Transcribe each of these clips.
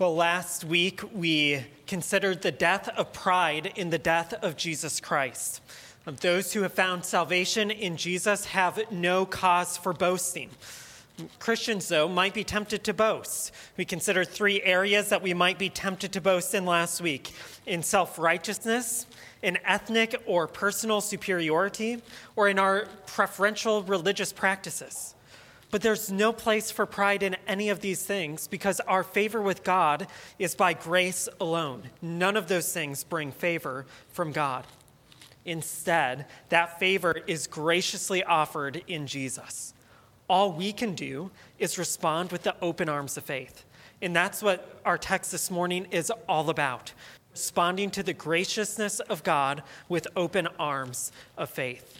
Well, last week we considered the death of pride in the death of Jesus Christ. Um, those who have found salvation in Jesus have no cause for boasting. Christians, though, might be tempted to boast. We considered three areas that we might be tempted to boast in last week in self righteousness, in ethnic or personal superiority, or in our preferential religious practices. But there's no place for pride in any of these things because our favor with God is by grace alone. None of those things bring favor from God. Instead, that favor is graciously offered in Jesus. All we can do is respond with the open arms of faith. And that's what our text this morning is all about responding to the graciousness of God with open arms of faith.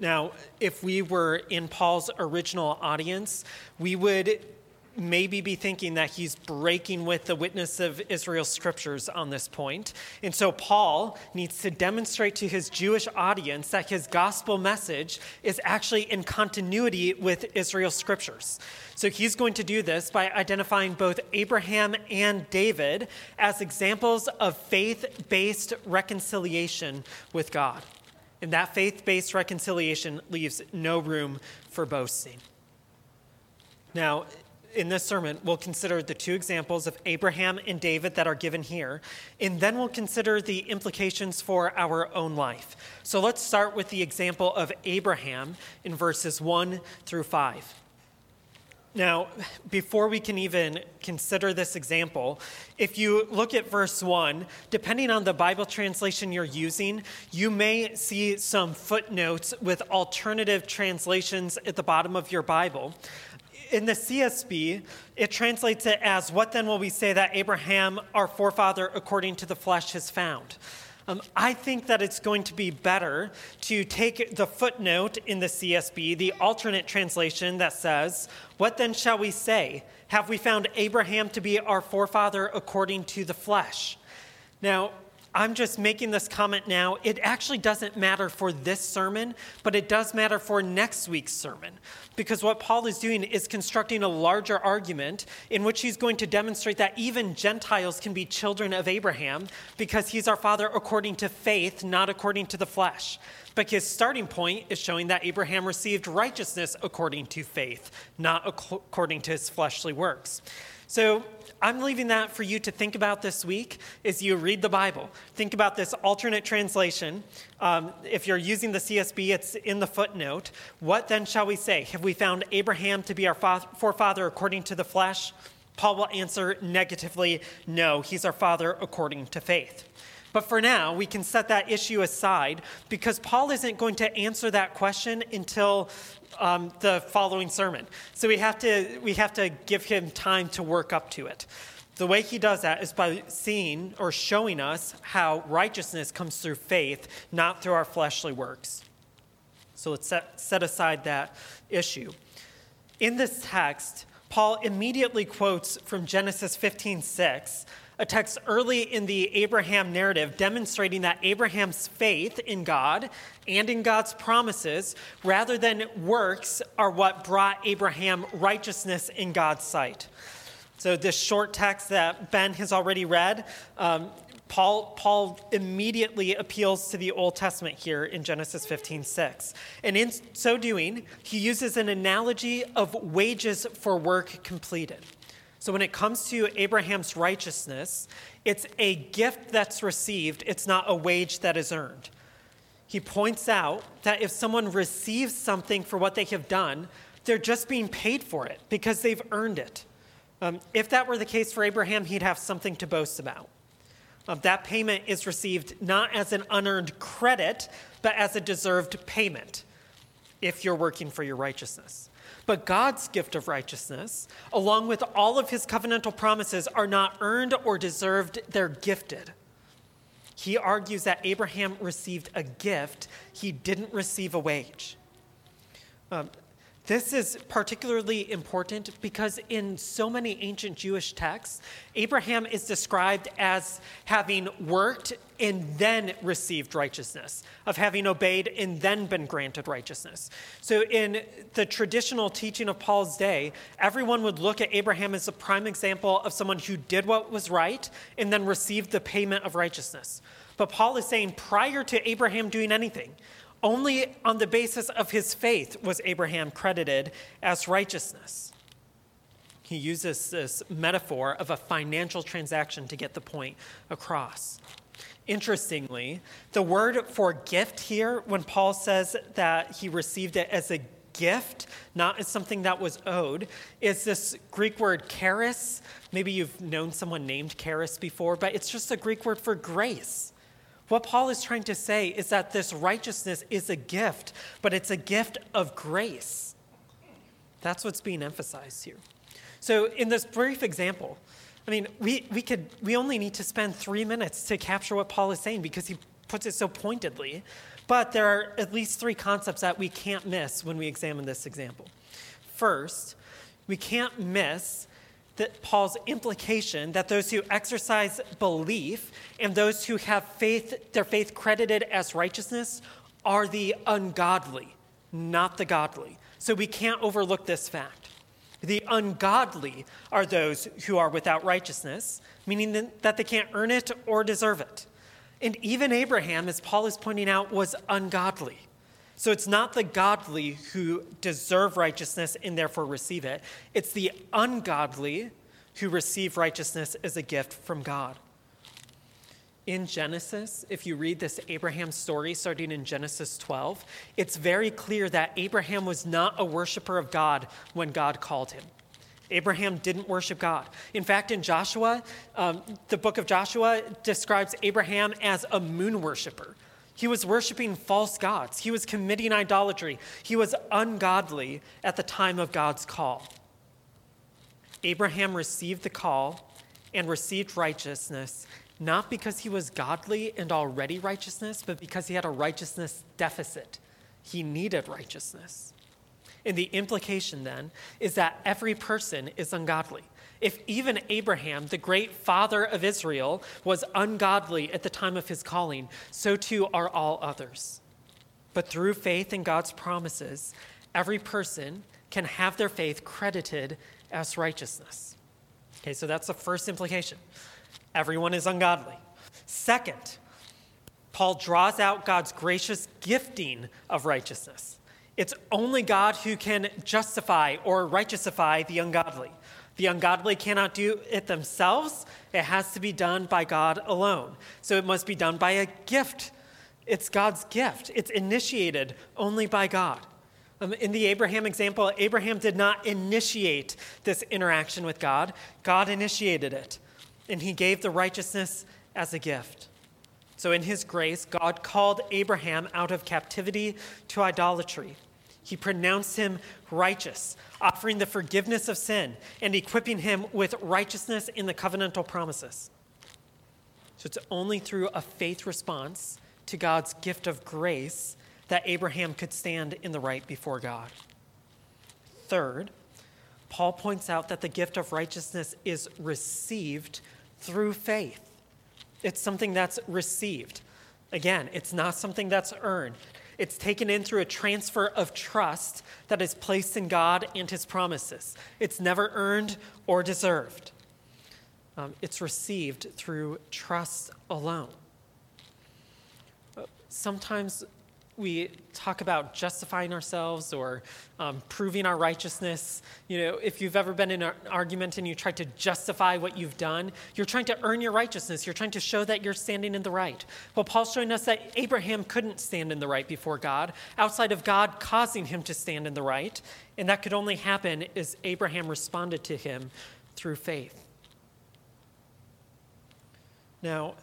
Now, if we were in Paul's original audience, we would maybe be thinking that he's breaking with the witness of Israel's scriptures on this point. And so Paul needs to demonstrate to his Jewish audience that his gospel message is actually in continuity with Israel's scriptures. So he's going to do this by identifying both Abraham and David as examples of faith based reconciliation with God. And that faith based reconciliation leaves no room for boasting. Now, in this sermon, we'll consider the two examples of Abraham and David that are given here, and then we'll consider the implications for our own life. So let's start with the example of Abraham in verses 1 through 5. Now, before we can even consider this example, if you look at verse 1, depending on the Bible translation you're using, you may see some footnotes with alternative translations at the bottom of your Bible. In the CSB, it translates it as, What then will we say that Abraham, our forefather, according to the flesh, has found? Um, I think that it's going to be better to take the footnote in the CSB, the alternate translation that says, What then shall we say? Have we found Abraham to be our forefather according to the flesh? Now, I'm just making this comment now. It actually doesn't matter for this sermon, but it does matter for next week's sermon. Because what Paul is doing is constructing a larger argument in which he's going to demonstrate that even Gentiles can be children of Abraham because he's our father according to faith, not according to the flesh. But his starting point is showing that Abraham received righteousness according to faith, not according to his fleshly works. So I'm leaving that for you to think about this week as you read the Bible. Think about this alternate translation. Um, if you're using the CSB, it's in the footnote. What then shall we say? Have we found Abraham to be our forefather according to the flesh? Paul will answer negatively no, he's our father according to faith. But for now, we can set that issue aside because Paul isn't going to answer that question until um, the following sermon. So we have, to, we have to give him time to work up to it. The way he does that is by seeing or showing us how righteousness comes through faith, not through our fleshly works. So let's set, set aside that issue. In this text, Paul immediately quotes from Genesis 15 6 a text early in the Abraham narrative demonstrating that Abraham's faith in God and in God's promises, rather than works, are what brought Abraham righteousness in God's sight. So, this short text that Ben has already read, um, Paul, Paul immediately appeals to the Old Testament here in Genesis 15 6. And in so doing, he uses an analogy of wages for work completed. So when it comes to Abraham's righteousness, it's a gift that's received, it's not a wage that is earned. He points out that if someone receives something for what they have done, they're just being paid for it because they've earned it. Um, if that were the case for Abraham, he'd have something to boast about. Um, that payment is received not as an unearned credit, but as a deserved payment if you're working for your righteousness. But God's gift of righteousness, along with all of his covenantal promises, are not earned or deserved, they're gifted. He argues that Abraham received a gift, he didn't receive a wage. Um, This is particularly important because in so many ancient Jewish texts, Abraham is described as having worked and then received righteousness, of having obeyed and then been granted righteousness. So, in the traditional teaching of Paul's day, everyone would look at Abraham as a prime example of someone who did what was right and then received the payment of righteousness. But Paul is saying prior to Abraham doing anything, only on the basis of his faith was Abraham credited as righteousness. He uses this metaphor of a financial transaction to get the point across. Interestingly, the word for gift here, when Paul says that he received it as a gift, not as something that was owed, is this Greek word charis. Maybe you've known someone named charis before, but it's just a Greek word for grace. What Paul is trying to say is that this righteousness is a gift, but it's a gift of grace. That's what's being emphasized here. So, in this brief example, I mean, we, we, could, we only need to spend three minutes to capture what Paul is saying because he puts it so pointedly. But there are at least three concepts that we can't miss when we examine this example. First, we can't miss that Paul's implication that those who exercise belief and those who have faith, their faith credited as righteousness, are the ungodly, not the godly. So we can't overlook this fact. The ungodly are those who are without righteousness, meaning that they can't earn it or deserve it. And even Abraham, as Paul is pointing out, was ungodly. So it's not the godly who deserve righteousness and therefore receive it, it's the ungodly who receive righteousness as a gift from God. In Genesis, if you read this Abraham story starting in Genesis 12, it's very clear that Abraham was not a worshiper of God when God called him. Abraham didn't worship God. In fact, in Joshua, um, the book of Joshua describes Abraham as a moon worshiper. He was worshiping false gods. He was committing idolatry. He was ungodly at the time of God's call. Abraham received the call and received righteousness not because he was godly and already righteousness, but because he had a righteousness deficit. He needed righteousness. And the implication then is that every person is ungodly. If even Abraham, the great father of Israel, was ungodly at the time of his calling, so too are all others. But through faith in God's promises, every person can have their faith credited as righteousness. Okay, so that's the first implication. Everyone is ungodly. Second, Paul draws out God's gracious gifting of righteousness. It's only God who can justify or righteousify the ungodly. The ungodly cannot do it themselves. It has to be done by God alone. So it must be done by a gift. It's God's gift. It's initiated only by God. Um, in the Abraham example, Abraham did not initiate this interaction with God, God initiated it, and he gave the righteousness as a gift. So, in his grace, God called Abraham out of captivity to idolatry. He pronounced him righteous, offering the forgiveness of sin and equipping him with righteousness in the covenantal promises. So it's only through a faith response to God's gift of grace that Abraham could stand in the right before God. Third, Paul points out that the gift of righteousness is received through faith. It's something that's received. Again, it's not something that's earned. It's taken in through a transfer of trust that is placed in God and His promises. It's never earned or deserved. Um, it's received through trust alone. Sometimes we talk about justifying ourselves or um, proving our righteousness. You know, if you've ever been in an argument and you try to justify what you've done, you're trying to earn your righteousness. You're trying to show that you're standing in the right. Well, Paul's showing us that Abraham couldn't stand in the right before God, outside of God causing him to stand in the right. And that could only happen as Abraham responded to him through faith. Now,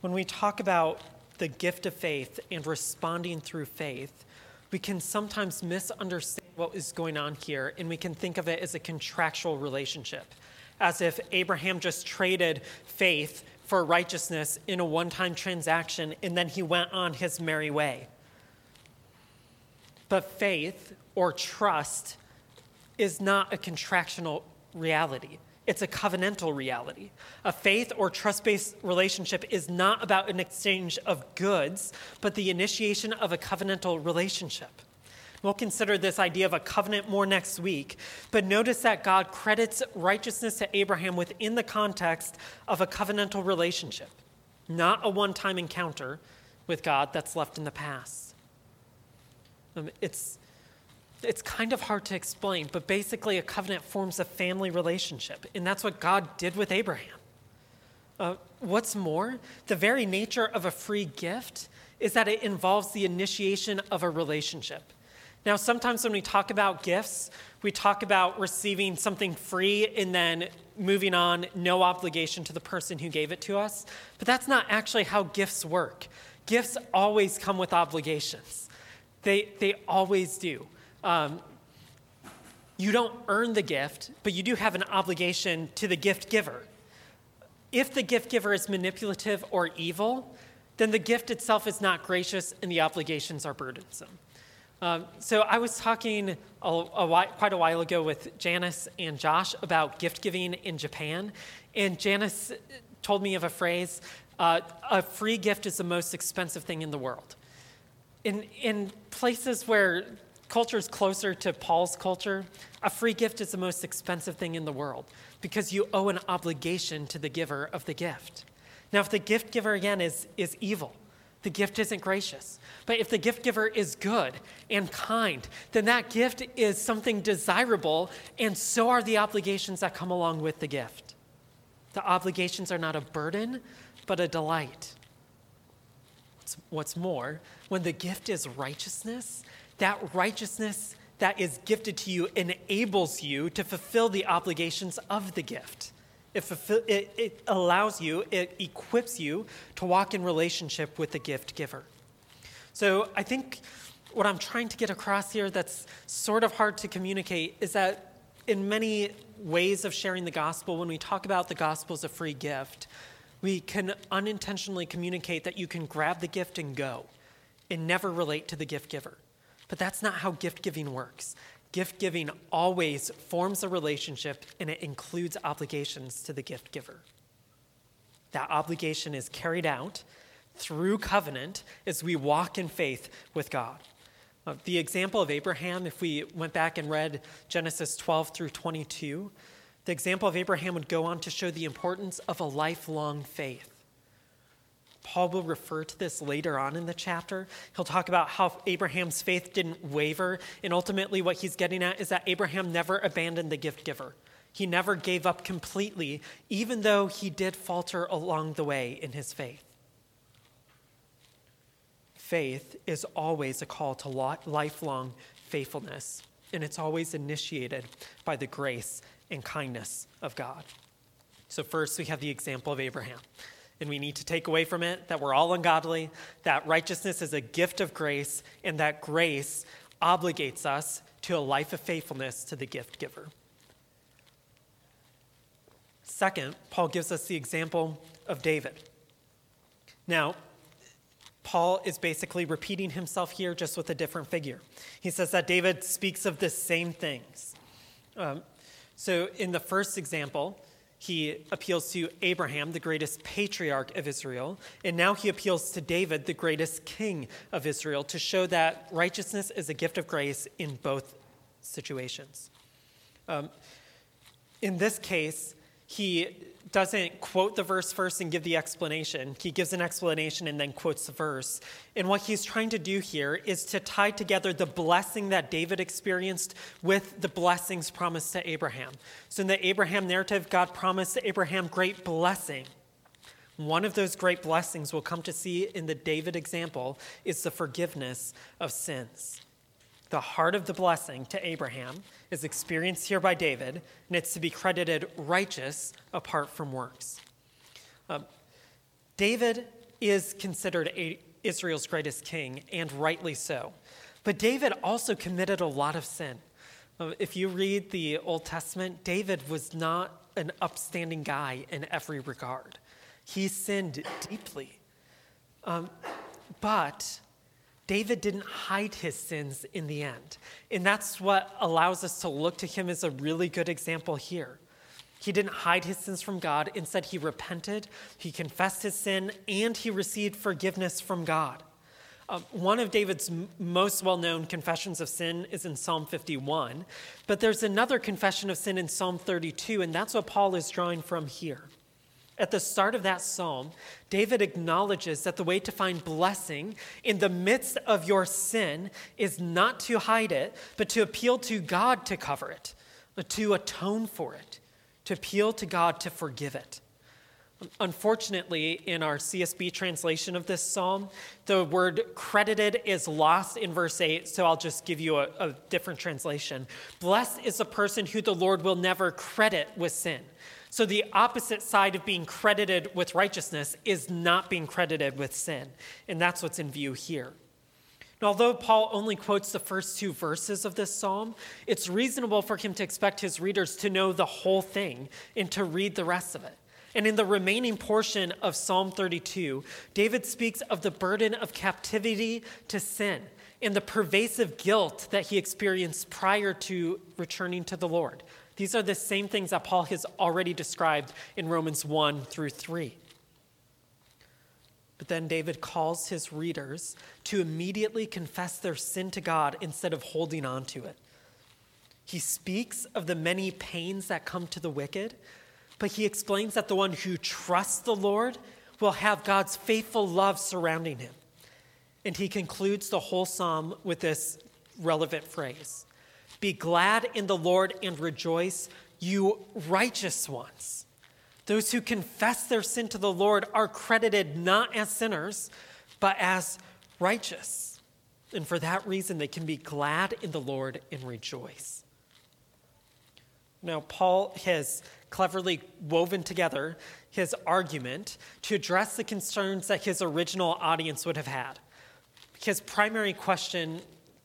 when we talk about the gift of faith and responding through faith, we can sometimes misunderstand what is going on here and we can think of it as a contractual relationship, as if Abraham just traded faith for righteousness in a one time transaction and then he went on his merry way. But faith, or trust is not a contractional reality. It's a covenantal reality. A faith or trust based relationship is not about an exchange of goods, but the initiation of a covenantal relationship. We'll consider this idea of a covenant more next week, but notice that God credits righteousness to Abraham within the context of a covenantal relationship, not a one time encounter with God that's left in the past. Um, it's it's kind of hard to explain, but basically, a covenant forms a family relationship, and that's what God did with Abraham. Uh, what's more, the very nature of a free gift is that it involves the initiation of a relationship. Now, sometimes when we talk about gifts, we talk about receiving something free and then moving on, no obligation to the person who gave it to us. But that's not actually how gifts work. Gifts always come with obligations, they, they always do. Um, you don't earn the gift, but you do have an obligation to the gift giver. If the gift giver is manipulative or evil, then the gift itself is not gracious and the obligations are burdensome. Um, so I was talking a, a while, quite a while ago with Janice and Josh about gift giving in Japan, and Janice told me of a phrase: uh, "A free gift is the most expensive thing in the world." In in places where culture is closer to Paul's culture, a free gift is the most expensive thing in the world because you owe an obligation to the giver of the gift. Now, if the gift giver, again, is, is evil, the gift isn't gracious. But if the gift giver is good and kind, then that gift is something desirable, and so are the obligations that come along with the gift. The obligations are not a burden, but a delight. What's more, when the gift is righteousness, that righteousness that is gifted to you enables you to fulfill the obligations of the gift. It, fulfill, it, it, allows you, it equips you to walk in relationship with the gift giver. So I think what I'm trying to get across here that's sort of hard to communicate is that in many ways of sharing the gospel, when we talk about the gospel as a free gift, we can unintentionally communicate that you can grab the gift and go and never relate to the gift giver. But that's not how gift giving works. Gift giving always forms a relationship and it includes obligations to the gift giver. That obligation is carried out through covenant as we walk in faith with God. Uh, the example of Abraham, if we went back and read Genesis 12 through 22, the example of Abraham would go on to show the importance of a lifelong faith. Paul will refer to this later on in the chapter. He'll talk about how Abraham's faith didn't waver. And ultimately, what he's getting at is that Abraham never abandoned the gift giver. He never gave up completely, even though he did falter along the way in his faith. Faith is always a call to lifelong faithfulness, and it's always initiated by the grace and kindness of God. So, first, we have the example of Abraham and we need to take away from it that we're all ungodly, that righteousness is a gift of grace, and that grace obligates us to a life of faithfulness to the gift giver. Second, Paul gives us the example of David. Now, Paul is basically repeating himself here just with a different figure. He says that David speaks of the same things. Um, so, in the first example, he appeals to Abraham, the greatest patriarch of Israel, and now he appeals to David, the greatest king of Israel, to show that righteousness is a gift of grace in both situations. Um, in this case, he doesn't quote the verse first and give the explanation. He gives an explanation and then quotes the verse. And what he's trying to do here is to tie together the blessing that David experienced with the blessings promised to Abraham. So in the Abraham narrative, God promised Abraham great blessing. One of those great blessings we'll come to see in the David example is the forgiveness of sins. The heart of the blessing to Abraham is experienced here by David, and it's to be credited righteous apart from works. Um, David is considered a, Israel's greatest king, and rightly so. But David also committed a lot of sin. Uh, if you read the Old Testament, David was not an upstanding guy in every regard. He sinned deeply. Um, but David didn't hide his sins in the end. And that's what allows us to look to him as a really good example here. He didn't hide his sins from God. Instead, he repented, he confessed his sin, and he received forgiveness from God. Uh, one of David's m- most well known confessions of sin is in Psalm 51, but there's another confession of sin in Psalm 32, and that's what Paul is drawing from here. At the start of that psalm, David acknowledges that the way to find blessing in the midst of your sin is not to hide it, but to appeal to God to cover it, to atone for it, to appeal to God to forgive it. Unfortunately, in our CSB translation of this psalm, the word credited is lost in verse 8, so I'll just give you a, a, different translation. Blessed is the person who the Lord will never credit with sin. So, the opposite side of being credited with righteousness is not being credited with sin. And that's what's in view here. Now, although Paul only quotes the first two verses of this psalm, it's reasonable for him to expect his readers to know the whole thing and to read the rest of it. And in the remaining portion of Psalm 32, David speaks of the burden of captivity to sin and the pervasive guilt that he experienced prior to returning to the Lord. These are the same things that Paul has already described in Romans 1 through 3. But then David calls his readers to immediately confess their sin to God instead of holding on to it. He speaks of the many pains that come to the wicked, but he explains that the one who trusts the Lord will have God's faithful love surrounding him. And he concludes the whole psalm with this relevant phrase Be glad in the Lord and rejoice, you righteous ones. Those who confess their sin to the Lord are credited not as sinners, but as righteous. And for that reason, they can be glad in the Lord and rejoice. Now, Paul has cleverly woven together his argument to address the concerns that his original audience would have had. His primary question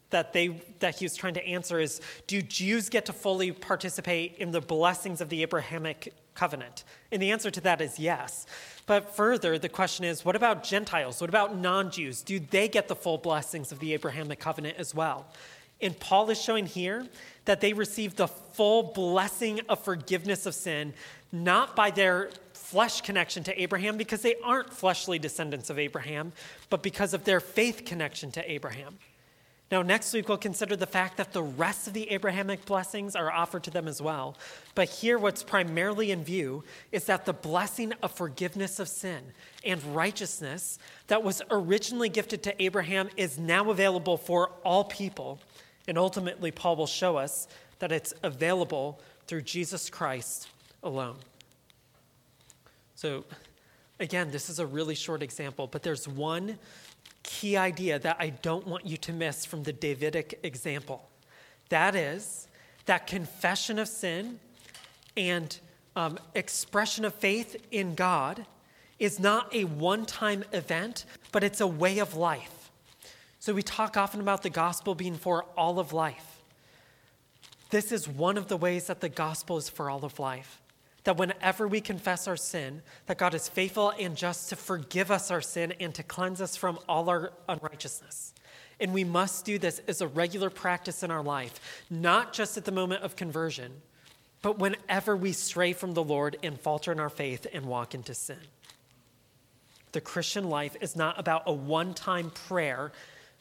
that, they, that he was trying to answer is Do Jews get to fully participate in the blessings of the Abrahamic covenant? And the answer to that is yes. But further, the question is what about Gentiles? What about non Jews? Do they get the full blessings of the Abrahamic covenant as well? And Paul is showing here that they receive the full blessing of forgiveness of sin, not by their flesh connection to Abraham, because they aren't fleshly descendants of Abraham, but because of their faith connection to Abraham. Now, next week, we'll consider the fact that the rest of the Abrahamic blessings are offered to them as well. But here, what's primarily in view is that the blessing of forgiveness of sin and righteousness that was originally gifted to Abraham is now available for all people and ultimately, Paul will show us that it's available through Jesus Christ alone. So, again, this is a really short example, but there's one key idea that I don't want you to miss from the Davidic example. That is that confession of sin and um, expression of faith in God is not a one time event, but it's a way of life. So we talk often about the gospel being for all of life. This is one of the ways that the gospel is for all of life. That whenever we confess our sin, that God is faithful and just to forgive us our sin and to cleanse us from all our unrighteousness. And we must do this as a regular practice in our life, not just at the moment of conversion, but whenever we stray from the Lord and falter in our faith and walk into sin. The Christian life is not about a one time prayer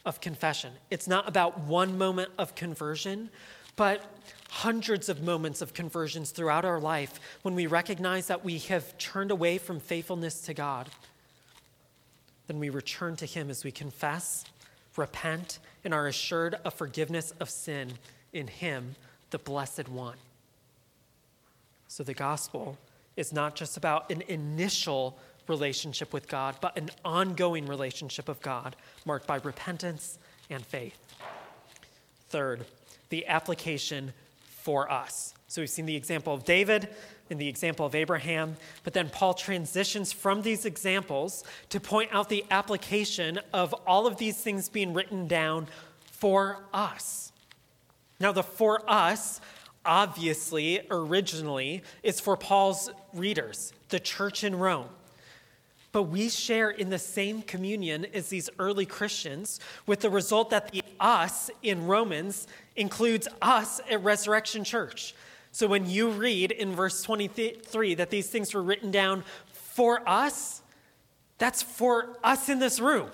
of confession. It's not about one moment of conversion, but hundreds of moments of conversions throughout our life when we recognize that we have turned away from faithfulness to God. Then we return to Him as we confess, repent, and are assured of forgiveness of sin in Him, the Blessed One. So the gospel is not just about an initial relationship with God, but an ongoing relationship of God marked by repentance and faith. Third, the application for us. So we've seen the example of David and the example of Abraham, but then Paul transitions from these examples to point out the application of all of these things being written down for us. Now, the for us, obviously, originally, is for Paul's readers, the church in Rome. but we share in the same communion as these early Christians, with the result that the us in Romans includes us at Resurrection Church. So when you read in verse 23 that these things were written down for us, that's for us in this room,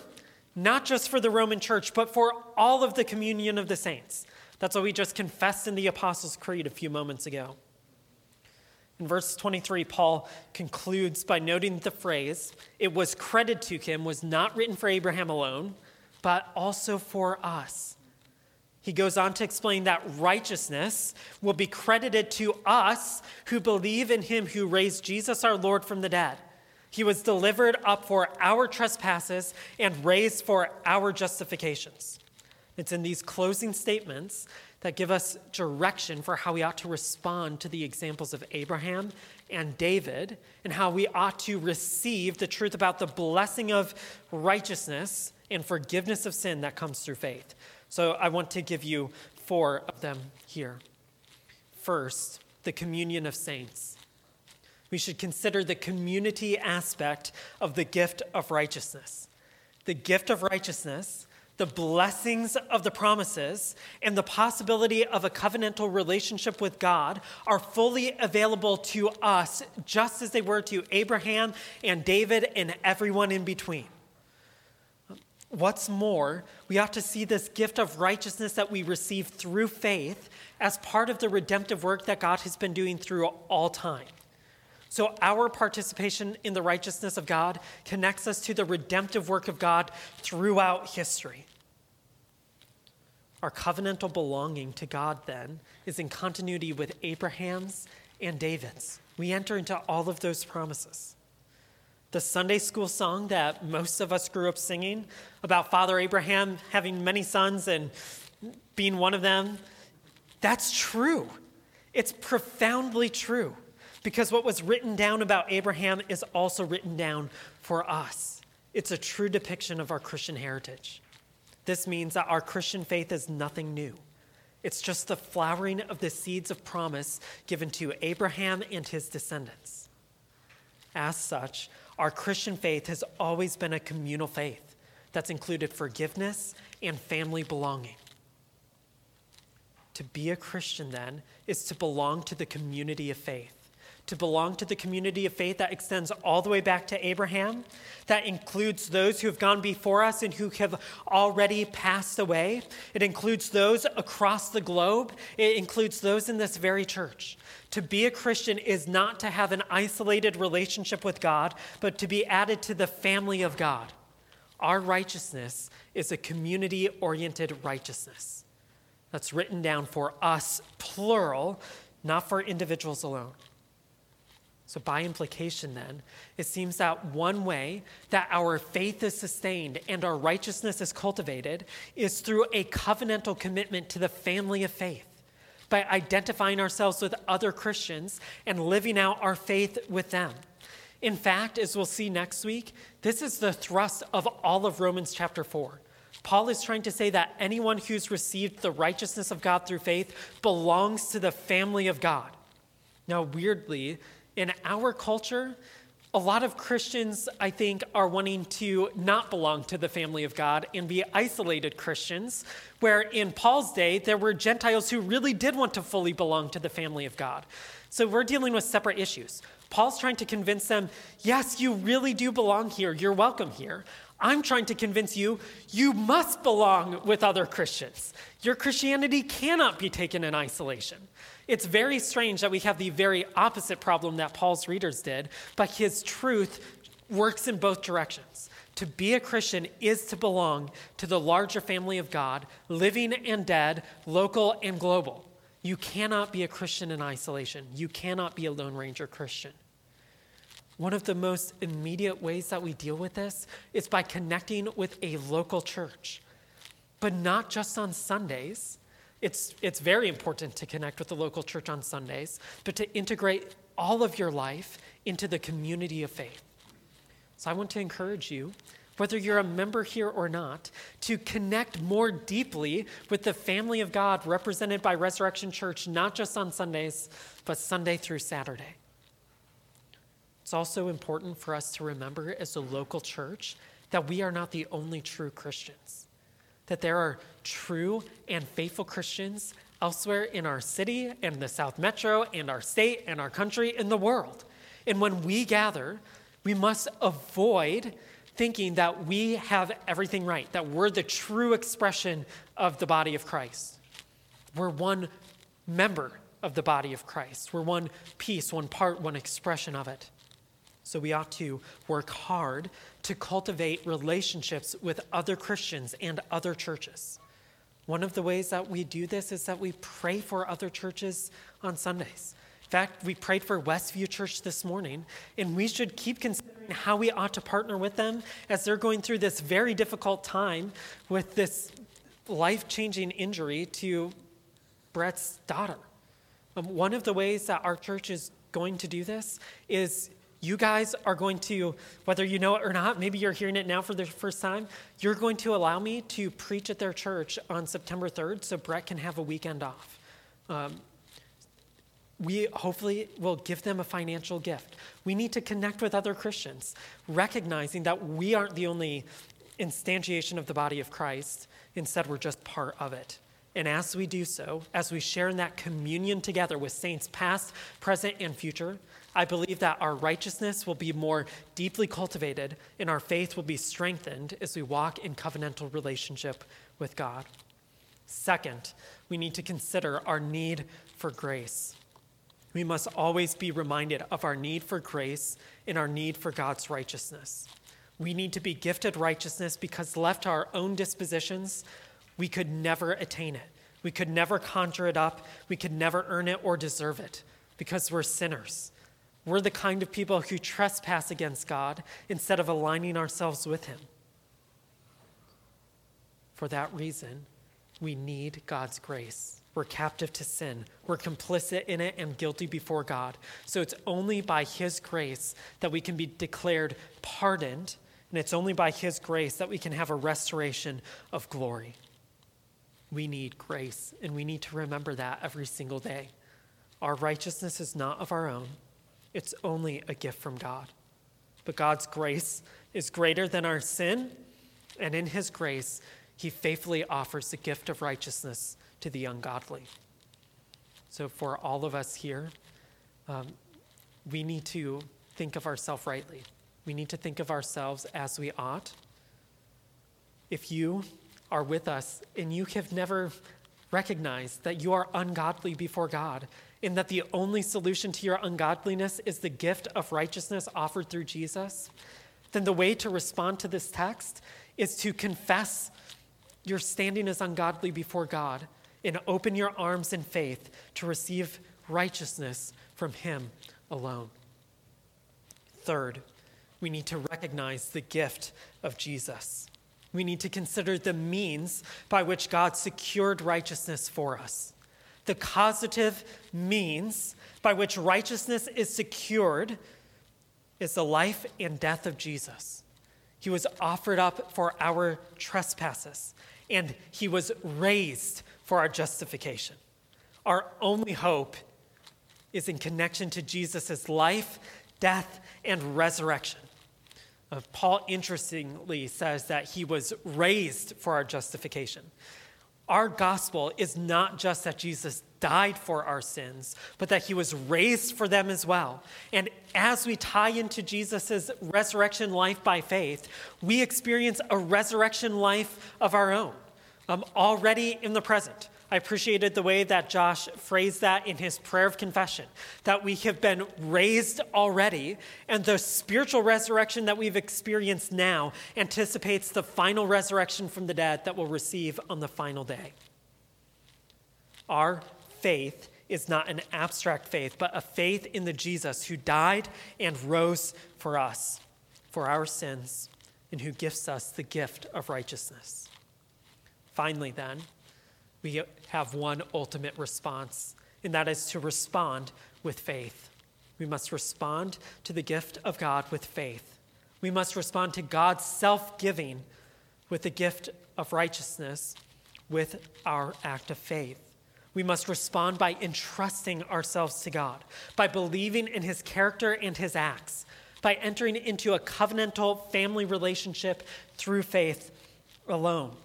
not just for the Roman church, but for all of the communion of the saints. That's what we just confessed in the Apostles' Creed a few moments ago. In verse 23, Paul concludes by noting the phrase, it was credited to him, was not written for Abraham alone, but also for us. He goes on to explain that righteousness will be credited to us who believe in him who raised Jesus our Lord from the dead. He was delivered up for our trespasses and raised for our justifications. It's in these closing statements that give us direction for how we ought to respond to the examples of Abraham and David, and how we ought to receive the truth about the blessing of righteousness and forgiveness of sin that comes through faith. So I want to give you four of them here. First, the communion of saints. We should consider the community aspect of the gift of righteousness. The gift of righteousness the blessings of the promises and the possibility of a covenantal relationship with God are fully available to us, just as they were to Abraham and David and everyone in between. What's more, we ought to see this gift of righteousness that we receive through faith as part of the redemptive work that God has been doing through all time. So, our participation in the righteousness of God connects us to the redemptive work of God throughout history. Our covenantal belonging to God, then, is in continuity with Abraham's and David's. We enter into all of those promises. The Sunday school song that most of us grew up singing about Father Abraham having many sons and being one of them, that's true. It's profoundly true because what was written down about Abraham is also written down for us. It's a true depiction of our Christian heritage. This means that our Christian faith is nothing new. It's just the flowering of the seeds of promise given to Abraham and his descendants. As such, our Christian faith has always been a communal faith that's included forgiveness and family belonging. To be a Christian, then, is to belong to the community of faith to belong to the community of faith that extends all the way back to Abraham, that includes those who have gone before us and who have already passed away. It includes those across the globe, it includes those in this very church. To be a Christian is not to have an isolated relationship with God, but to be added to the family of God. Our righteousness is a community oriented righteousness. That's written down for us, plural, not for individuals alone. So, by implication, then, it seems that one way that our faith is sustained and our righteousness is cultivated is through a covenantal commitment to the family of faith, by identifying ourselves with other Christians and living out our faith with them. In fact, as we'll see next week, this is the thrust of all of Romans chapter 4. Paul is trying to say that anyone who's received the righteousness of God through faith belongs to the family of God. Now, weirdly, in our culture, a lot of Christians, I think, are wanting to not belong to the family of God and be isolated Christians, where in Paul's day, there were Gentiles who really did want to fully belong to the family of God. So we're dealing with separate issues. Paul's trying to convince them yes, you really do belong here. You're welcome here. I'm trying to convince you, you must belong with other Christians. Your Christianity cannot be taken in isolation. It's very strange that we have the very opposite problem that Paul's readers did, but his truth works in both directions. To be a Christian is to belong to the larger family of God, living and dead, local and global. You cannot be a Christian in isolation. You cannot be a Lone Ranger Christian. One of the most immediate ways that we deal with this is by connecting with a local church, but not just on Sundays it's, it's very important to connect with the local church on Sundays, but to integrate all of your life into the community of faith. So I want to encourage you, whether you're a member here or not, to connect more deeply with the family of God represented by Resurrection Church, not just on Sundays, but Sunday through Saturday. It's also important for us to remember as a local church that we are not the only true Christians, that there are true and faithful Christians elsewhere in our city and the South Metro and our state and our country and the world. And when we gather, we must avoid thinking that we have everything right, that we're the true expression of the body of Christ. We're one member of the body of Christ. We're one piece, one part, one expression of it. So we ought to work hard to cultivate relationships with other Christians and other churches. One of the ways that we do this is that we pray for other churches on Sundays. In fact, we prayed for Westview Church this morning, and we should keep considering how we ought to partner with them as they're going through this very difficult time with this life changing injury to Brett's daughter. Um, one of the ways that our church is going to do this is you guys are going to, whether you know it or not, maybe you're hearing it now for the first time, you're going to allow me to preach at their church on September 3rd so Brett can have a weekend off. Um, we hopefully will give them a financial gift. We need to connect with other Christians, recognizing that we aren't the only instantiation of the body of Christ. Instead, we're just part of it. And as we do so, as we share in that communion together with saints past, present, and future, I believe that our righteousness will be more deeply cultivated and our faith will be strengthened as we walk in covenantal relationship with God. Second, we need to consider our need for grace. We must always be reminded of our need for grace and our need for God's righteousness. We need to be gifted righteousness because, left to our own dispositions, we could never attain it. We could never conjure it up. We could never earn it or deserve it because we're sinners. We're the kind of people who trespass against God instead of aligning ourselves with Him. For that reason, we need God's grace. We're captive to sin. We're complicit in it and guilty before God. So it's only by His grace that we can be declared pardoned, and it's only by His grace that we can have a restoration of glory. We need grace, and we need to remember that every single day. Our righteousness is not of our own, it's only a gift from God. But God's grace is greater than our sin, and in His grace, He faithfully offers the gift of righteousness to the ungodly. So, for all of us here, um, we need to think of ourselves rightly. We need to think of ourselves as we ought. If you are with us and you have never recognized that you are ungodly before God and that the only solution to your ungodliness is the gift of righteousness offered through Jesus, then the way to respond to this text is to confess your standing as ungodly before God and open your arms in faith to receive righteousness from Him alone. Third, we need to recognize the gift of Jesus we need to consider the means by which God secured righteousness for us. The causative means by which righteousness is secured is the life and death of Jesus. He was offered up for our trespasses, and he was raised for our justification. Our only hope is in connection to Jesus' life, death, and resurrection. Paul interestingly says that he was raised for our justification. Our gospel is not just that Jesus died for our sins, but that he was raised for them as well. And as we tie into Jesus' resurrection life by faith, we experience a resurrection life of our own, um, already in the present. I appreciated the way that Josh phrased that in his prayer of confession that we have been raised already, and the spiritual resurrection that we've experienced now anticipates the final resurrection from the dead that we'll receive on the final day. Our faith is not an abstract faith, but a faith in the Jesus who died and rose for us, for our sins, and who gives us the gift of righteousness. Finally, then, we have one ultimate response, and that is to respond with faith. We must respond to the gift of God with faith. We must respond to God's self giving with the gift of righteousness with our act of faith. We must respond by entrusting ourselves to God, by believing in his character and his acts, by entering into a covenantal family relationship through faith alone.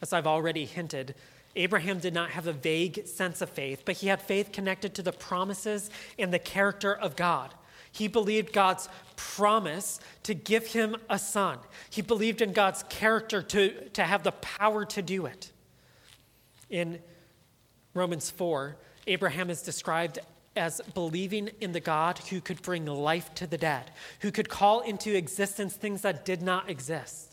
As I've already hinted, Abraham did not have a vague sense of faith, but he had faith connected to the promises and the character of God. He believed God's promise to give him a son. He believed in God's character to, to have the power to do it. In Romans 4, Abraham is described as believing in the God who could bring life to the dead, who could call into existence things that did not exist.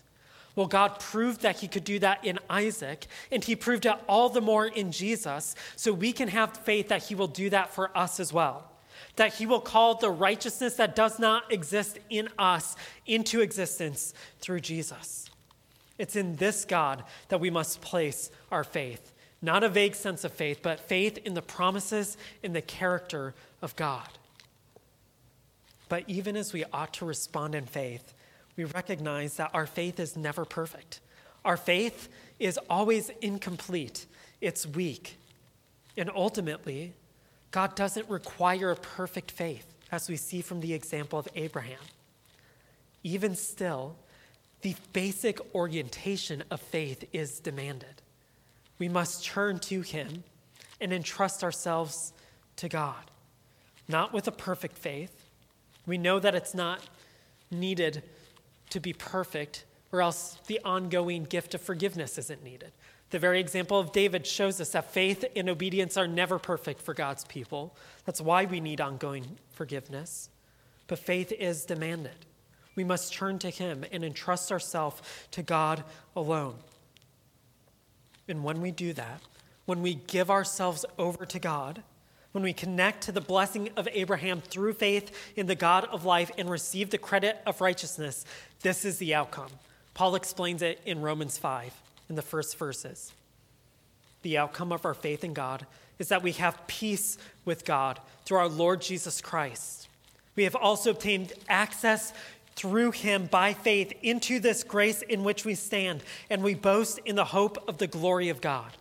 Well, God proved that He could do that in Isaac, and He proved it all the more in Jesus, so we can have faith that He will do that for us as well. That He will call the righteousness that does not exist in us into existence through Jesus. It's in this God that we must place our faith. Not a vague sense of faith, but faith in the promises in the character of God. But even as we ought to respond in faith, we recognize that our faith is never perfect. Our faith is always incomplete, it's weak. And ultimately, God doesn't require a perfect faith, as we see from the example of Abraham. Even still, the basic orientation of faith is demanded. We must turn to Him and entrust ourselves to God, not with a perfect faith. We know that it's not needed to be perfect, or else the ongoing gift of forgiveness isn't needed. The very example of David shows us that faith and obedience are never perfect for God's people. That's why we need ongoing forgiveness. But faith is demanded. We must turn to Him and entrust ourselves to God alone. And when we do that, when we give ourselves over to God, when we connect to the blessing of Abraham through faith in the God of life and receive the credit of righteousness, this is the outcome. Paul explains it in Romans 5 in the first verses. The outcome of our faith in God is that we have peace with God through our Lord Jesus Christ. We have also obtained access through him by faith into this grace in which we stand, and we boast in the hope of the glory of God.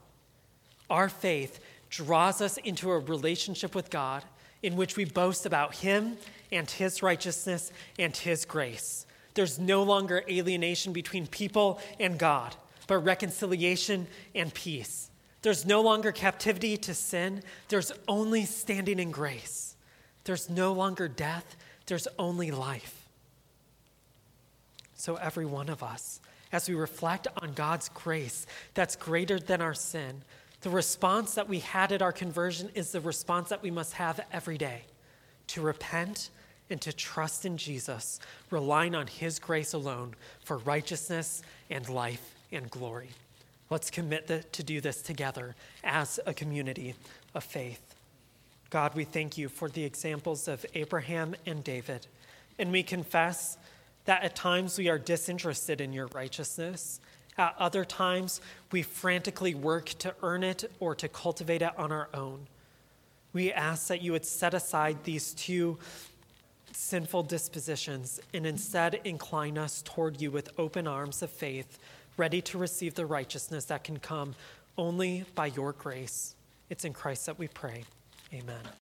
Our faith draws us into a relationship with God in which we boast about Him and His righteousness and His grace. There's no longer alienation between people and God, but reconciliation and peace. There's no longer captivity to sin, there's only standing in grace. There's no longer death, there's only life. So, every one of us, as we reflect on God's grace that's greater than our sin, the response that we had at our conversion is the response that we must have every day to repent and to trust in Jesus, relying on His grace alone for righteousness and life and glory. Let's commit the, to do this together as a community of faith. God, we thank you for the examples of Abraham and David, and we confess that at times we are disinterested in your righteousness at other times, we frantically work to earn it or to cultivate it on our own. We ask that you would set aside these two sinful dispositions and instead incline us toward you with open arms of faith, ready to receive the righteousness that can come only by your grace. It's in Christ that we pray. Amen.